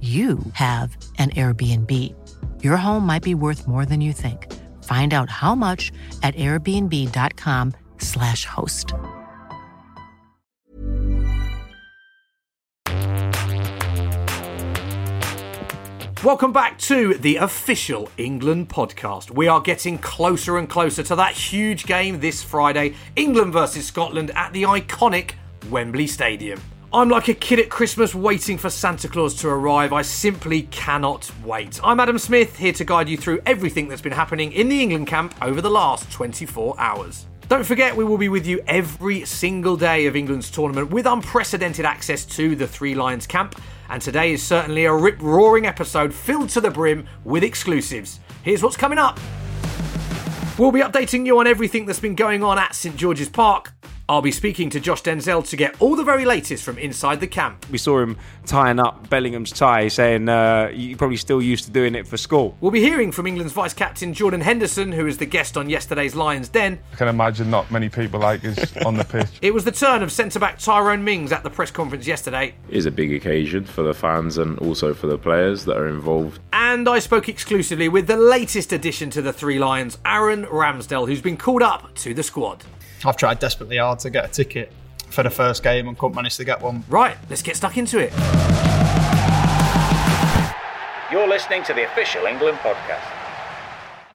you have an Airbnb. Your home might be worth more than you think. Find out how much at airbnb.com/slash host. Welcome back to the official England podcast. We are getting closer and closer to that huge game this Friday England versus Scotland at the iconic Wembley Stadium. I'm like a kid at Christmas waiting for Santa Claus to arrive. I simply cannot wait. I'm Adam Smith, here to guide you through everything that's been happening in the England camp over the last 24 hours. Don't forget, we will be with you every single day of England's tournament with unprecedented access to the Three Lions camp. And today is certainly a rip roaring episode filled to the brim with exclusives. Here's what's coming up. We'll be updating you on everything that's been going on at St George's Park. I'll be speaking to Josh Denzel to get all the very latest from inside the camp. We saw him tying up Bellingham's tie, saying uh, you're probably still used to doing it for school. We'll be hearing from England's vice captain Jordan Henderson, who is the guest on yesterday's Lions Den. I can imagine not many people like us on the pitch. It was the turn of centre back Tyrone Mings at the press conference yesterday. It is a big occasion for the fans and also for the players that are involved. And I spoke exclusively with the latest addition to the Three Lions, Aaron Ramsdale, who's been called up to the squad. I've tried desperately hard to get a ticket for the first game and couldn't manage to get one. Right, let's get stuck into it. You're listening to the official England podcast.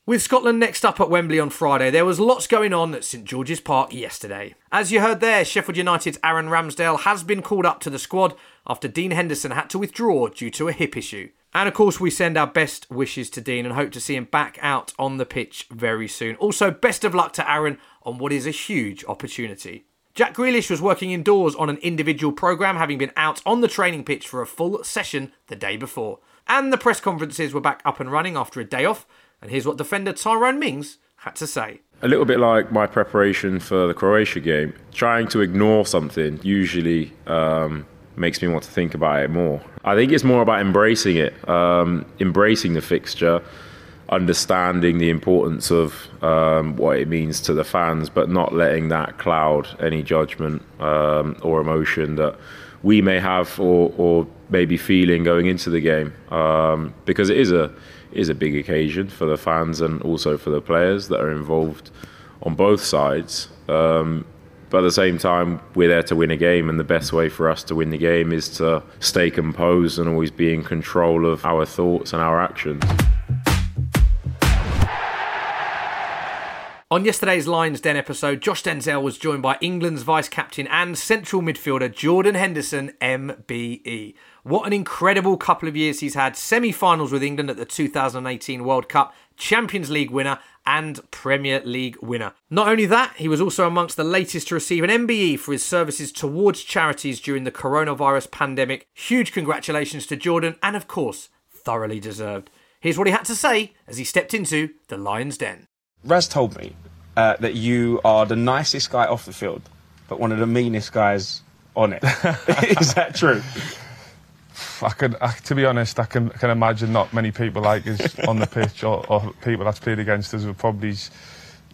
With Scotland next up at Wembley on Friday, there was lots going on at St George's Park yesterday. As you heard there, Sheffield United's Aaron Ramsdale has been called up to the squad after Dean Henderson had to withdraw due to a hip issue. And of course, we send our best wishes to Dean and hope to see him back out on the pitch very soon. Also, best of luck to Aaron on what is a huge opportunity. Jack Grealish was working indoors on an individual programme, having been out on the training pitch for a full session the day before. And the press conferences were back up and running after a day off. And here's what defender Tyrone Mings had to say. A little bit like my preparation for the Croatia game, trying to ignore something usually um, makes me want to think about it more. I think it's more about embracing it, um, embracing the fixture, understanding the importance of um, what it means to the fans, but not letting that cloud any judgment um, or emotion that we may have or, or maybe feeling going into the game, um, because it is a is a big occasion for the fans and also for the players that are involved on both sides. Um, but at the same time, we're there to win a game, and the best way for us to win the game is to stay composed and always be in control of our thoughts and our actions. On yesterday's Lions Den episode, Josh Denzel was joined by England's vice captain and central midfielder Jordan Henderson, MBE. What an incredible couple of years he's had. Semi finals with England at the 2018 World Cup, Champions League winner, and Premier League winner. Not only that, he was also amongst the latest to receive an MBE for his services towards charities during the coronavirus pandemic. Huge congratulations to Jordan, and of course, thoroughly deserved. Here's what he had to say as he stepped into the Lions Den. Raz told me uh, that you are the nicest guy off the field, but one of the meanest guys on it. Is that true? I can, I, to be honest, I can, can imagine not many people like us on the pitch or, or people that's played against us will probably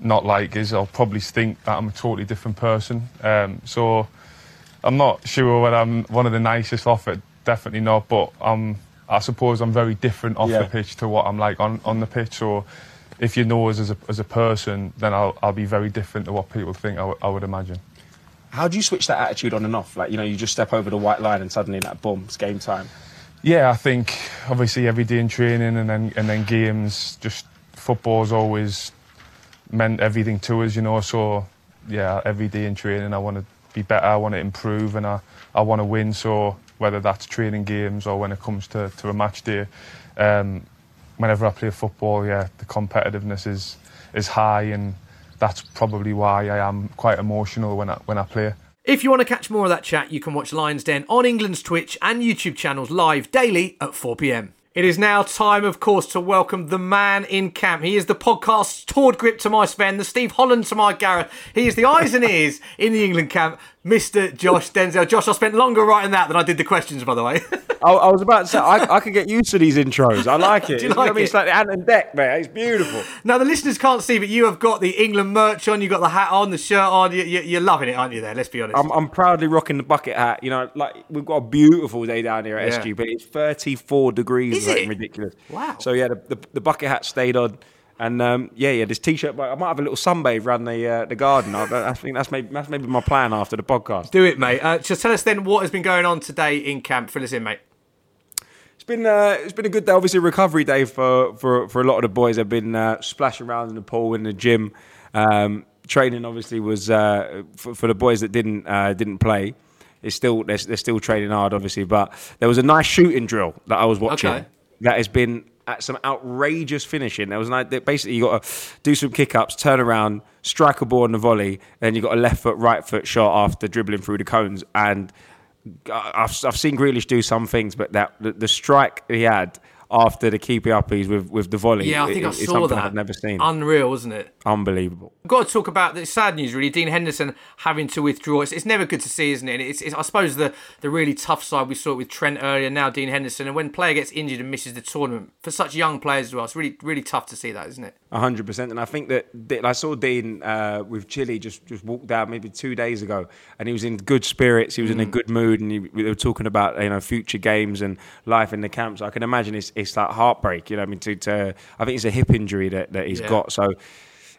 not like us or probably think that I'm a totally different person. Um, so I'm not sure whether I'm one of the nicest off it. Definitely not, but um, I suppose I'm very different off Yeah. the pitch to what I'm like on, on the pitch. So if you know us as a, as a person, then I'll, I'll be very different to what people think I I would imagine. How do you switch that attitude on and off? Like, you know, you just step over the white line and suddenly, like, boom, it's game time. Yeah, I think obviously every day in training and then and then games, just football's always meant everything to us, you know. So yeah, every day in training, I want to be better, I want to improve, and I I want to win. So whether that's training games or when it comes to to a match day, um, whenever I play football, yeah, the competitiveness is is high, and that's probably why I am quite emotional when I when I play. If you want to catch more of that chat, you can watch Lions Den on England's Twitch and YouTube channels live daily at 4 pm. It is now time, of course, to welcome the man in camp. He is the podcast's Tord Grip to my Sven, the Steve Holland to my Gareth. He is the eyes and ears in the England camp, Mr. Josh Denzel. Josh, I spent longer writing that than I did the questions, by the way. I, I was about to say I, I can get used to these intros. I like it. Do you You know what like I mean? It's like the Ant and Dec, mate. It's beautiful. now, the listeners can't see, but you have got the England merch on, you've got the hat on, the shirt on. You, you're loving it, aren't you, there? Let's be honest. I'm, I'm proudly rocking the bucket hat. You know, like we've got a beautiful day down here at Yeah. SG, but it's 34 degrees. Is like, it? ridiculous? Wow. So yeah, the, the, the bucket hat stayed on. And um, yeah, yeah, this t-shirt. I might have a little sunbathe around the uh, the garden. I, I think that's maybe that's maybe my plan after the podcast. Do it, mate. Uh, just tell us then what has been going on today in camp. Fill us in, mate. It's been uh, it's been a good day. Obviously, recovery day for for, for a lot of the boys. They've been uh, splashing around in the pool in the gym. Um, training obviously was uh, for, for the boys that didn't uh, didn't play. It's still they're, they're still training hard, obviously. But there was a nice shooting drill that I was watching. Okay. That has been at some outrageous finishing. There was like basically you got to do some kick ups, turn around, strike a ball on the volley, then you got a left foot, right foot shot after dribbling through the cones and. Uh, I've, I've seen Grealish do some things, but that the, the strike he had after the keepy uppies with, with the volley Yeah, I think i- I saw that. I've never seen. Unreal, wasn't it? Unbelievable. We've got to talk about the sad news, really. Dean Henderson having to withdraw. It's, it's never good to see, isn't it? It's, it's, I suppose the, the really tough side we saw it with Trent earlier, now Dean Henderson. And when a player gets injured and misses the tournament, for such young players as well, it's really really tough to see that, isn't it? hundred percent, and I think that I saw Dean uh, with Chile just just walk down maybe two days ago, and he was in good spirits. He was in a good mood, and he, they were talking about you know future games and life in the camp. So I can imagine it's it's like heartbreak. You know, I mean, to, to I think it's a hip injury that, that he's Yeah. got. So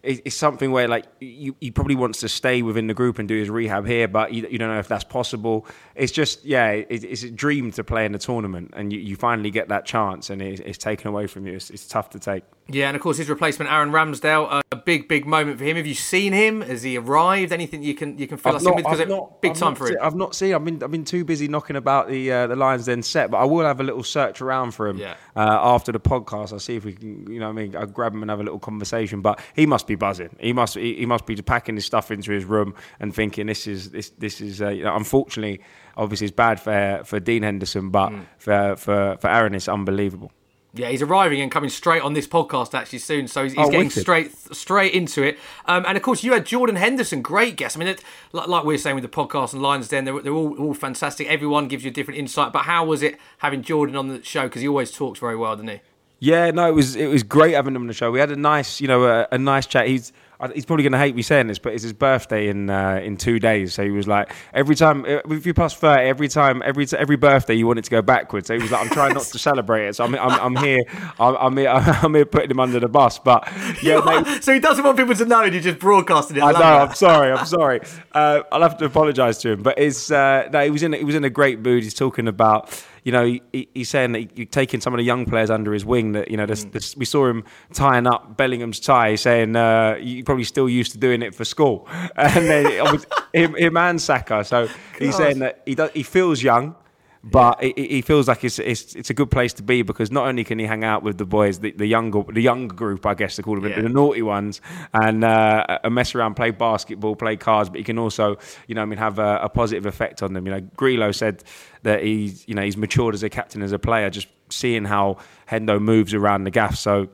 it- it's something where like you, he probably wants to stay within the group and do his rehab here, but you, you don't know if that's possible. It's just yeah, it, it's a dream to play in the tournament, and you, you finally get that chance, and it's, it's taken away from you. It's, it's tough to take. Yeah, and of course his replacement, Aaron Ramsdale, a big big moment for him. Have you seen him? Has he arrived? Anything you can you can fill us in with? Because I've it's big I've time for him. I've not seen. I've been I've been too busy knocking about the uh, the Lions Den set, but I will have a little search around for him Yeah. uh, after the podcast. I'll see if we can, you know, what I mean, I'll grab him and have a little conversation. But he must be buzzing. He must he, he must be packing his stuff into his room and thinking this is this this is. Uh, you know, unfortunately, obviously, it's bad for for Dean Henderson, but Mm. for for for Aaron, it's unbelievable. Yeah, he's arriving and coming straight on this podcast actually soon, so he's, he's Oh, getting wicked. straight straight into it. Um, and of course, you had Jordan Henderson, great guest. I mean, it, like, like we were saying with the podcast and Lions Den, they're, they're all, all fantastic. Everyone gives you a different insight. But how was it having Jordan on the show? Because he always talks very well, doesn't he? Yeah, no, it was it was great having him on the show. We had a nice, you know, a, a nice chat. He's he's probably going to hate me saying this, but it's his birthday in uh, in two days. So he was like, every time uh, if you pass thirty, every time every every birthday you want it to go backwards. So he was like, I'm trying not to celebrate it. So I'm I'm, I'm here I'm, I'm here I'm here putting him under the bus. But yeah, mate, so he doesn't want people to know, and you're just broadcasting it. I, I know. that. I'm sorry. I'm sorry. Uh, I'll have to apologise to him. But it's uh, no, he was in. He was in a great mood. He's talking about. You know, he, he's saying that you're taking some of the young players under his wing. That you know, this, this, we saw him tying up Bellingham's tie, saying uh, you probably still used to doing it for school. And then it was him, him and Saka. So he's saying that he does, he feels young. But he, he feels like it's, it's it's a good place to be because not only can he hang out with the boys, the, the younger the younger group, I guess they call them, Yeah. the naughty ones, and uh, mess around, play basketball, play cards. But he can also, you know, I mean, have a, a positive effect on them. You know, Grillo said that he's you know he's matured as a captain, as a player, just seeing how Hendo moves around the gaff. So.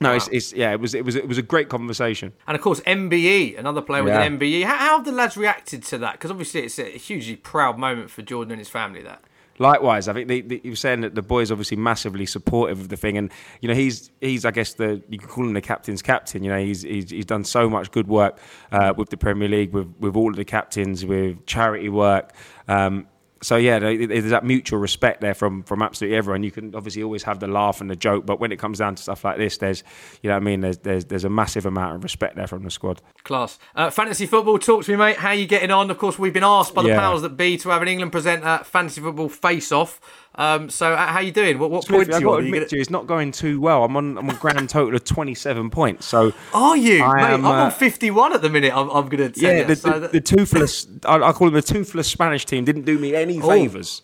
No, it's, it's yeah. It was it was it was a great conversation. And of course, MBE, another player with Yeah. an MBE. How, how have the lads reacted to that? Because obviously, it's a hugely proud moment for Jordan and his family. That. Likewise, I think they, they, he was saying that the boy is obviously massively supportive of the thing, and you know he's he's I guess the you can call him the captain's captain. You know he's he's, he's done so much good work uh, with the Premier League, with with all of the captains, with charity work. Um, so yeah, there's that mutual respect there from from absolutely everyone. You can obviously always have the laugh and the joke, but when it comes down to stuff like this, there's you know what I mean. There's there's there's a massive amount of respect there from the squad. Class. Uh, fantasy football, talk to me, mate. How you getting on? Of course, we've been asked by the Yeah. powers that be to have an England present uh, fantasy football face-off. Um, so uh, how you doing? What, what point I've you got on? to Are you admit gonna- to you, it's not going too well. I'm on I'm on a grand total of 27 points. So Are you, I mate? am, I'm uh, on 51 at the minute. I'm, I'm going to yeah, you. the, so the, that- the toothless, I, I call them the toothless Spanish team, didn't do me any favours.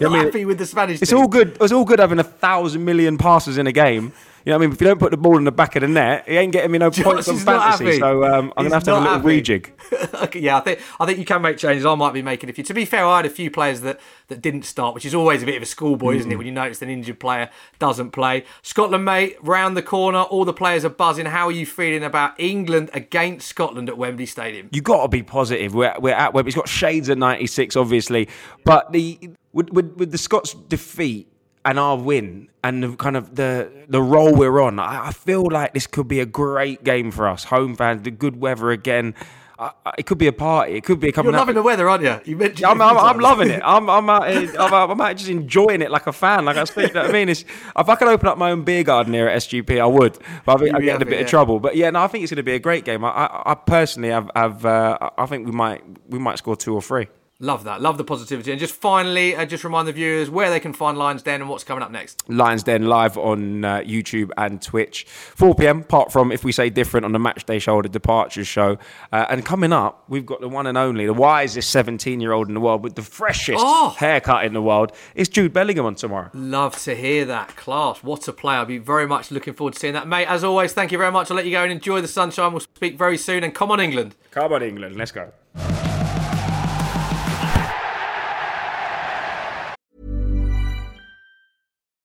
You know not I mean? happy with the Spanish. It's team. all good. It's all good having a thousand million passes in a game. You know what I mean? If you don't put the ball in the back of the net, he ain't getting me no points on fantasy. So um, I'm gonna have to have a little happy. rejig. okay, yeah, I think I think you can make changes. I might be making a few. To be fair, I had a few players that, that didn't start, which is always a bit of a schoolboy, isn't it? Mm. When you notice an injured player doesn't play. Scotland, mate, round the corner. All the players are buzzing. How are you feeling about England against Scotland at Wembley Stadium? You got to be positive. We're, we're at Wembley. It's got shades of '96, obviously, but the with, with, with the Scots' defeat and our win and the kind of the the role we're on, I, I feel like this could be a great game for us. Home fans, the good weather again. I, I, it could be a party. It could be a coming You're loving the weather, aren't you? You mentioned. I'm, it a few I'm, I'm loving it. I'm, I'm, out, here- I'm, out, I'm out just enjoying it like a fan. Like I speak, you know what I mean, it's, if I could open up my own beer garden here at SGP, I would. But I think You'd I'm getting a bit yeah. of trouble. But yeah, no, I think it's going to be a great game. I, I, personally have, have uh, I think we might, we might score two or three. Love that. Love the positivity. And just finally, uh, just remind the viewers where they can find Lions Den and what's coming up next. Lions Den live on uh, YouTube and Twitch, 4 p.m. Apart from if we say different on the Match Day show the Departures show, uh, and coming up, we've got the one and only, the wisest 17-year-old in the world with the freshest Oh! haircut in the world. It's Jude Bellingham on tomorrow. Love to hear that. Class. What a play. I'll be very much looking forward to seeing that. Mate, as always, thank you very much. I'll let you go and enjoy the sunshine. We'll speak very soon. And come on, England. Come on, England, let's go.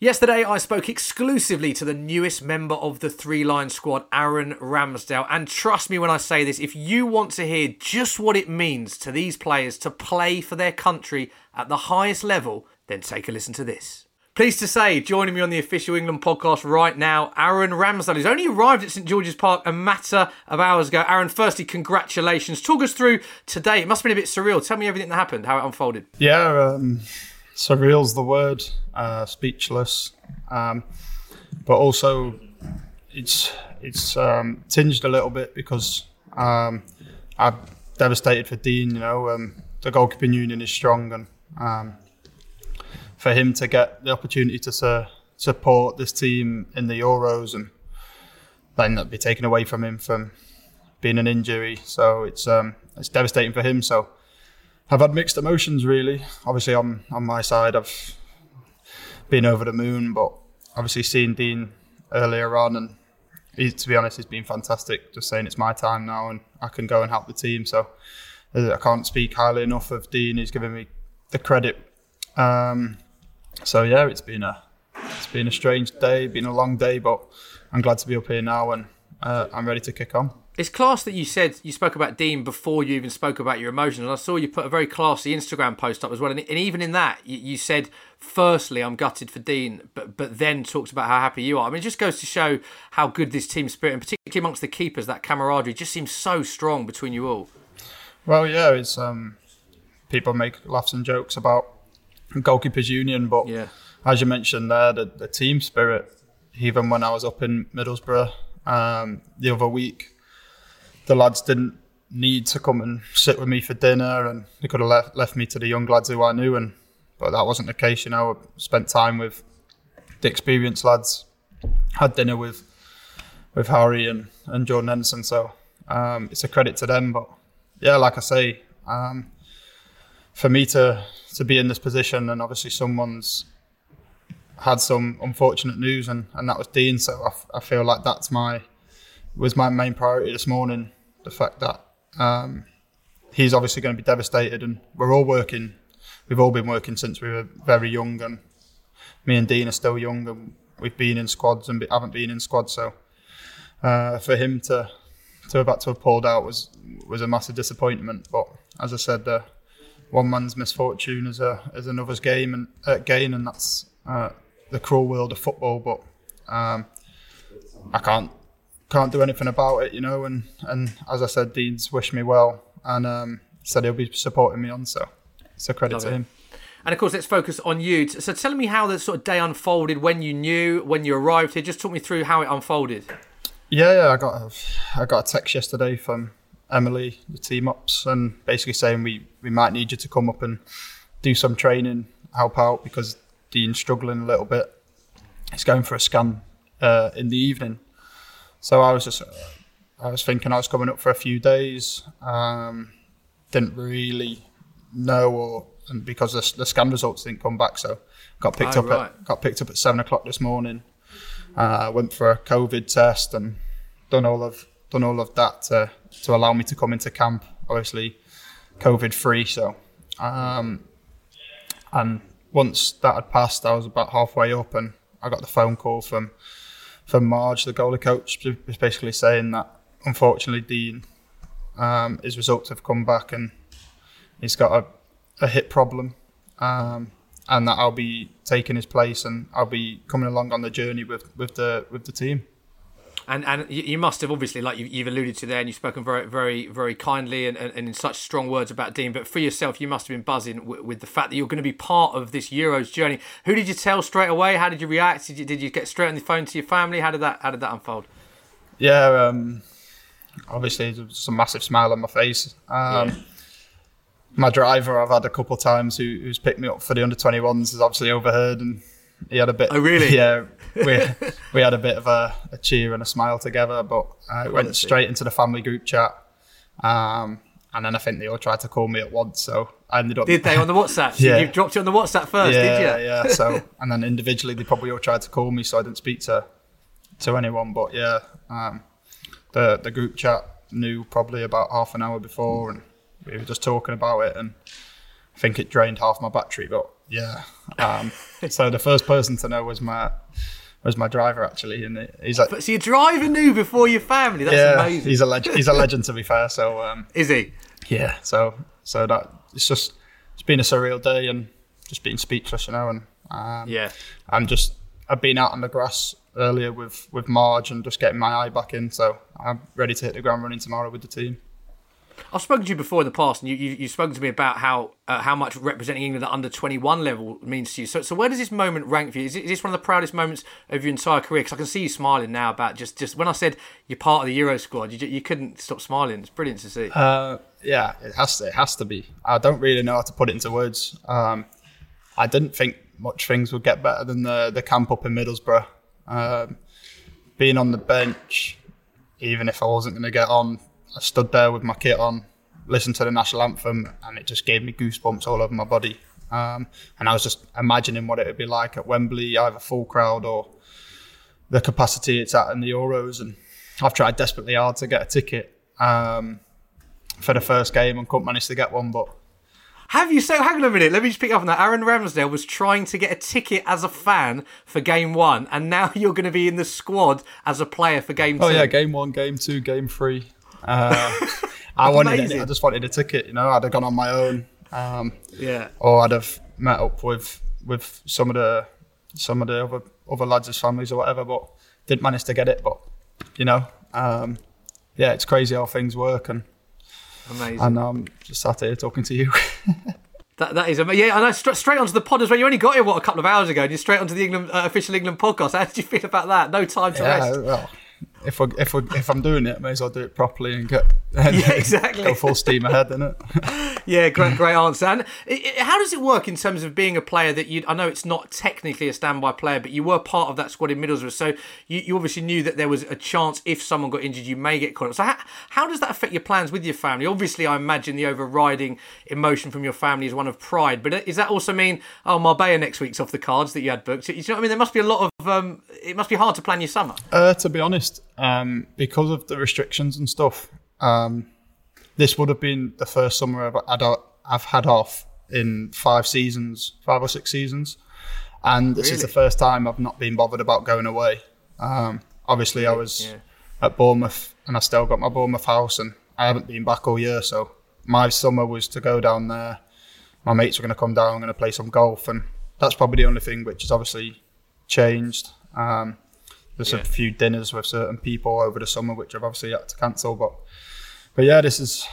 Yesterday, I spoke exclusively to the newest member of the Three Lions Squad, Aaron Ramsdale. And trust me when I say this, if you want to hear just what it means to these players to play for their country at the highest level, then take a listen to this. Pleased to say, joining me on the official England podcast right now, Aaron Ramsdale, who's only arrived at St George's Park a matter of hours ago. Aaron, firstly, congratulations. Talk us through today. It must have been a bit surreal. Tell me everything that happened, how it unfolded. Yeah, um, surreal's the word. Uh, speechless, um, but also it's it's um, tinged a little bit because um, I'm devastated for Dean. You know, um, the goalkeeping union is strong, and um, for him to get the opportunity to su- support this team in the Euros and then that be taken away from him from being an injury, so it's um, it's devastating for him. So. I've had mixed emotions really. Obviously on, on my side I've been over the moon, but obviously seeing Dean earlier on and he, to be honest, he's been fantastic. Just saying it's my time now and I can go and help the team. So uh, I can't speak highly enough of Dean. He's given me the credit. Um, so yeah, it's been a it's been a strange day, been a long day, but I'm glad to be up here now and uh, I'm ready to kick on. It's class that you said you spoke about Dean before you even spoke about your emotions. And I saw you put a very classy Instagram post up as well. And, and even in that, you, you said, firstly, I'm gutted for Dean, but but then talked about how happy you are. I mean, it just goes to show how good this team spirit, and particularly amongst the keepers, that camaraderie just seems so strong between you all. Well, yeah, it's um, people make laughs and jokes about goalkeepers union, but Yeah. as you mentioned there, the, the team spirit. Even when I was up in Middlesbrough um, the other week, the lads didn't need to come and sit with me for dinner, and they could have left, left me to the young lads who I knew, and but that wasn't the case. You know, I spent time with the experienced lads, had dinner with with Harry and, and Jordan Henderson, so um, it's a credit to them. But yeah, like I say, um, for me to to be in this position, and obviously someone's had some unfortunate news, and, and that was Dean. So I, f- I feel like that's my was my main priority this morning. The fact that um, he's obviously going to be devastated, and we're all working. We've all been working since we were very young, and me and Dean are still young, and we've been in squads and be, haven't been in squads. So uh, for him to to have had to have pulled out was was a massive disappointment. But as I said, uh, one man's misfortune is a is another's game and uh, gain, and that's uh, the cruel world of football. But um, I can't can't do anything about it, you know. And and as I said, Dean's wished me well, and um, said he'll be supporting me on. So it's a credit Love to it. him. And of course, let's focus on you. So, tell me how the sort of day unfolded when you knew, when you arrived here. Just talk me through how it unfolded. Yeah, yeah, I got a, I got a text yesterday from Emily, the team ups, and basically saying we, we might need you to come up and do some training, help out because Dean's struggling a little bit. He's going for a scan uh, in the evening, so I was just I was thinking I was coming up for a few days. Um, didn't really know, or and because the, the scan results didn't come back, so got picked Oh, up right. at got picked up at seven o'clock this morning. Uh, went for a COVID test and done all of done all of that to, to allow me to come into camp. Obviously, COVID free. So, um, and once that had passed, I was about halfway up, and I got the phone call from from Marge, the goalie coach, basically saying that unfortunately Dean, um, his results have come back and he's got a, a hip problem. Um, and that I'll be taking his place, and I'll be coming along on the journey with, with the with the team. And and you, must have obviously, like you, you've alluded to there, and you've spoken very, very, very kindly and, and, in such strong words about Dean. But for yourself, you must have been buzzing w- with the fact that you're going to be part of this Euros journey. Who did you tell straight away? How did you react? Did you, did you get straight on the phone to your family? How did that How did that unfold? Yeah, um, obviously there's just a massive smile on my face. Um, My driver, I've had a couple of times who, who's picked me up for the under 21s, has obviously overheard and he had a bit. Oh, really? Yeah, we we had a bit of a, a cheer and a smile together, but I went straight into the family group chat. Um, and then I think they all tried to call me at once, so I ended up. Did they on the WhatsApp? So Yeah. you dropped it on the WhatsApp first, yeah, did you? Yeah, yeah. So and then individually they probably all tried to call me, so I didn't speak to to anyone. But yeah, um, the the group chat knew probably about half an hour before, and we were just talking about it, and I think it drained half my battery. But yeah, um, so the first person to know was my was my driver actually, and he's like, But so your driver knew before your family. That's yeah, amazing. he's a legend. He's a legend to be fair. So um, Is he? yeah, so so that it's just it's been a surreal day and just being speechless, you know, and um, Yeah. I'm just I've been out on the grass earlier with with Marge and just getting my eye back in, so I'm ready to hit the ground running tomorrow with the team. I've spoken to you before in the past, and you, you, you've spoken to me about how uh, how much representing England at under 21 level means to you. So, so where does this moment rank for you? Is, it, is this one of the proudest moments of your entire career? Because I can see you smiling now about just, just when I said you're part of the Euro squad, you, you couldn't stop smiling. It's brilliant to see. Uh, yeah, it has to. It has to be. I don't really know how to put it into words. Um, I didn't think much things would get better than the the camp up in Middlesbrough. Um, being on the bench, even if I wasn't going to get on, I stood there with my kit on, listened to the national anthem, and it just gave me goosebumps all over my body. Um, and I was just imagining what it would be like at Wembley, either full crowd or the capacity it's at in the Euros. And I've tried desperately hard to get a ticket. Um, for the first game and couldn't manage to get one. But Have you so? Hang on a minute. Let me just pick up on that. Aaron Ramsdale was trying to get a ticket as a fan for game one, and now you're going to be in the squad as a player for game two. oh yeah, game one, game two, game three. Uh, I wanted, it, I just wanted a ticket. You know, I'd have gone on my own, um, Yeah. or I'd have met up with with some of the some of the other other lads' families or whatever. But didn't manage to get it. But you know, um, yeah, it's crazy how things work, and Amazing. and I'm just sat here talking to you. That, that is amazing. Yeah, and I straight, straight onto the pod as well. You only got here what a couple of hours ago, and you're straight onto the England uh, official England podcast. How did you feel about that? No time to yeah, rest. Well, if I, if I, if I'm doing it, I may as well do it properly and get yeah, exactly go full steam ahead in it. yeah, great, great answer. And how does it work in terms of being a player that you? I know it's not technically a standby player, but you were part of that squad in Middlesbrough, so you, you obviously knew that there was a chance if someone got injured, you may get called up. So how, how does that affect your plans with your family? Obviously, I imagine the overriding emotion from your family is one of pride, but does that also mean oh Marbella next week's off the cards that you had booked? You know what I mean? There must be a lot of um, it must be hard to plan your summer. Uh, to be honest, um, because of the restrictions and stuff, um, this would have been the first summer I've had, I've had off in five seasons, five or six seasons, and this really? is the first time I've not been bothered about going away. Um, obviously, I was yeah. at Bournemouth, and I still got my Bournemouth house, and I haven't been back all year. So my summer was to go down there. My mates were going to come down, going to play some golf, and that's probably the only thing which has obviously changed. Um, there's yeah. a few dinners with certain people over the summer, which I've obviously had to cancel. But but yeah, this is.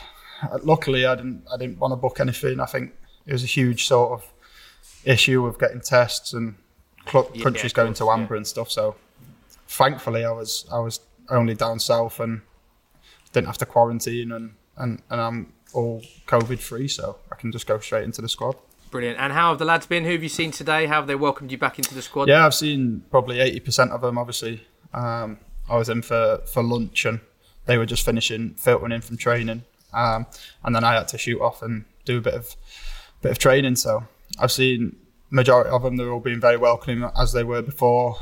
Luckily, I didn't I didn't want to book anything. I think it was a huge sort of issue of getting tests and cl- yeah, countries yeah, going to amber and stuff. So thankfully, I was I was only down south and didn't have to quarantine and and, and I'm all COVID free, so I can just go straight into the squad. Brilliant. And how have the lads been? Who have you seen today? How have they welcomed you back into the squad? Yeah, I've seen probably 80% of them, obviously. Um, I was in for, for lunch and they were just finishing, filtering in from training. Um, and then I had to shoot off and do a bit of bit of training. So I've seen majority of them. They're all being very welcoming as they were before.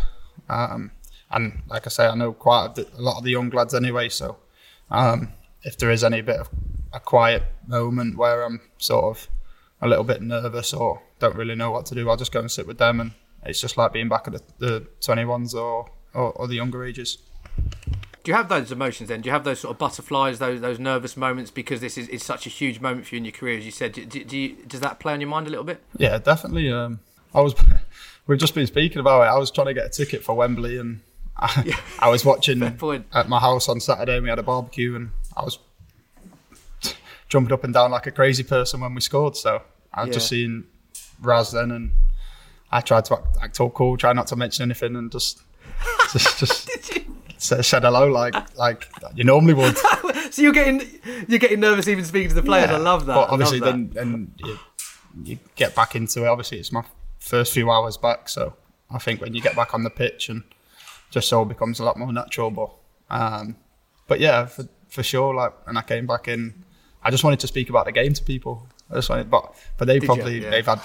Um, and like I say, I know quite a, lot of the young lads anyway. So um, if there is any bit of a quiet moment where I'm sort of a little bit nervous or don't really know what to do, I'll just go and sit with them, and it's just like being back at the, the 21s or, or, or the younger ages. Do you have those emotions then? Do you have those sort of butterflies, those those nervous moments because this is, is such a huge moment for you in your career, as you said? Do, do you, does that play on your mind a little bit? Yeah, definitely. Um, I was, we've just been speaking about it. I was trying to get a ticket for Wembley, and I, yeah. I was watching at my house on Saturday. and We had a barbecue, and I was jumping up and down like a crazy person when we scored. So I've yeah. just seen Raz then, and I tried to act, act all cool, try not to mention anything, and just just just said hello like like you normally would. so you're getting you're getting nervous even speaking to the players. Yeah. I love that. But obviously, then and you, you get back into it. Obviously, it's my first few hours back, so I think when you get back on the pitch and just all becomes a lot more natural. But um, but yeah, for for sure. Like, and I came back in. I just wanted to speak about the game to people. But but they Did probably yeah. they've had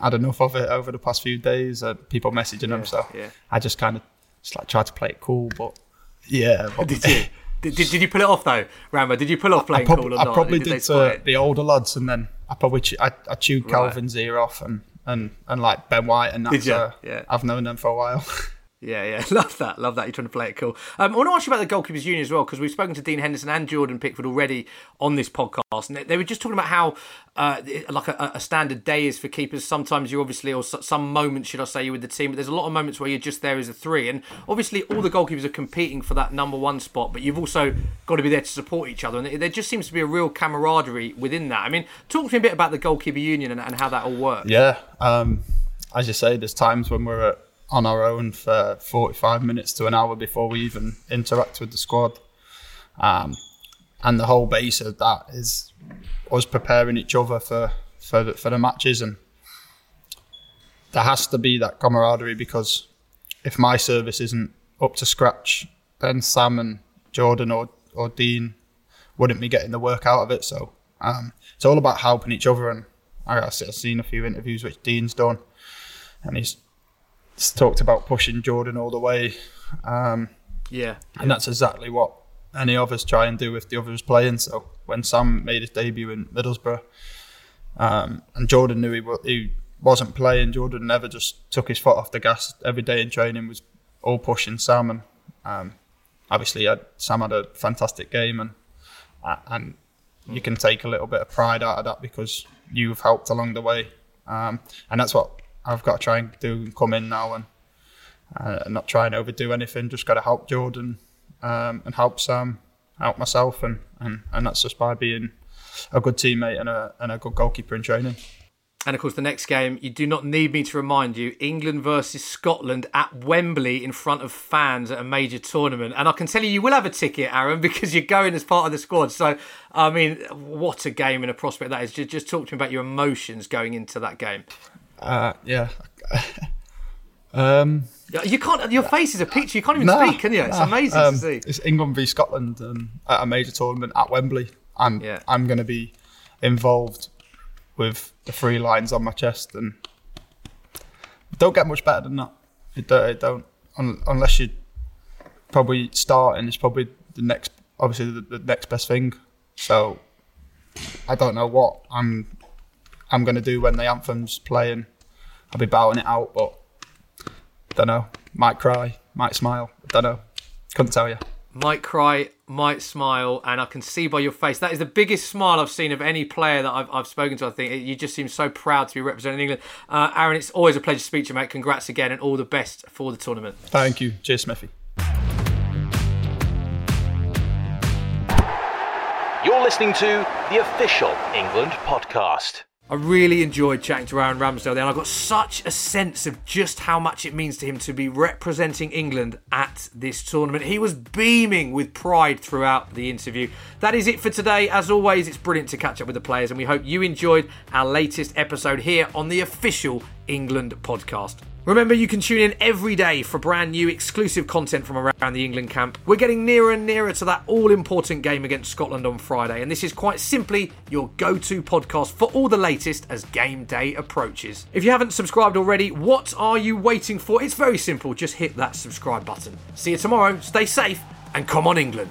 had enough of it over the past few days. Uh, people messaging them, so yeah. I just kind of just like tried to play it cool. But yeah, but, did you? Did, did, did, you pull it off though, Rambo? Did you pull off playing prob- cool or I not? probably did, did the older lads, and then I probably ch- I, I chewed right. Kalvin's ear off, and, and and like Ben White, and that's uh, yeah. I've known them for a while. Yeah, yeah, love that, love that. You're trying to play it cool. Um, I want to ask you about the goalkeepers union as well because we've spoken to Dean Henderson and Jordan Pickford already on this podcast, and they were just talking about how uh, like a, a, standard day is for keepers. Sometimes you obviously, or some moments, should I say, you're with the team, but there's a lot of moments where you're just there as a three, and obviously all the goalkeepers are competing for that number one spot, but you've also got to be there to support each other, and there just seems to be a real camaraderie within that. I mean, talk to me a bit about the goalkeeper union and, and how that all works. Yeah, um, as you say, there's times when we're at on our own for 45 minutes to an hour before we even interact with the squad. Um, and the whole base of that is us preparing each other for for the, for the matches, and there has to be that camaraderie because if my service isn't up to scratch, then Sam and Jordan or or Dean wouldn't be getting the work out of it. So um, it's all about helping each other, and I've seen a few interviews which Dean's done, and he's talked about pushing Jordan all the way. Um, yeah, and that's exactly what any of us try and do with the others playing. So when Sam made his debut in Middlesbrough, um, and Jordan knew he, he wasn't playing, Jordan never just took his foot off the gas every day in training. Was all pushing Sam, and um, obviously had, Sam had a fantastic game, and uh, and you can take a little bit of pride out of that because you've helped along the way, um, and that's what I've got to try and do come in now and uh, not try and overdo anything. Just got to help Jordan um, and help Sam, help myself, and, and, and that's just by being a good teammate and a and a good goalkeeper in training. And of course, the next game, you do not need me to remind you England versus Scotland at Wembley in front of fans at a major tournament. And I can tell you, you will have a ticket, Aaron, because you're going as part of the squad. So, I mean, what a game and a prospect that is. Just, just talk to me about your emotions going into that game. Uh, yeah. um, you can't. Your face is a picture. You can't even nah, speak, can you? It's nah. amazing um, to see. It's England v Scotland um, at a major tournament at Wembley, and yeah. I'm going to be involved with the three lions on my chest, and don't get much better than that. It don't, it don't unless you probably start, and it's probably the next, obviously the, the next best thing. So I don't know what I'm I'm going to do when the anthem's playing. I'll be bowing it out, but don't know. Might cry, might smile. Don't know. Couldn't tell you might cry, might smile, and I can see by your face that is the biggest smile I've seen of any player that I've, I've spoken to. I think you just seem so proud to be representing England. Uh, Aaron, it's always a pleasure to speak to you, mate. Congrats again, and all the best for the tournament. Thank you. Cheers, Smithy. You're listening to the official England podcast. I really enjoyed chatting to Aaron Ramsdale there, and I got such a sense of just how much it means to him to be representing England at this tournament. He was beaming with pride throughout the interview. That is it for today. As always, it's brilliant to catch up with the players, and we hope you enjoyed our latest episode here on the official England podcast. Remember, you can tune in every day for brand new exclusive content from around the England camp. We're getting nearer and nearer to that all important game against Scotland on Friday, and this is quite simply your go to podcast for all the latest as game day approaches. If you haven't subscribed already, what are you waiting for? It's very simple, just hit that subscribe button. See you tomorrow, stay safe, and come on, England.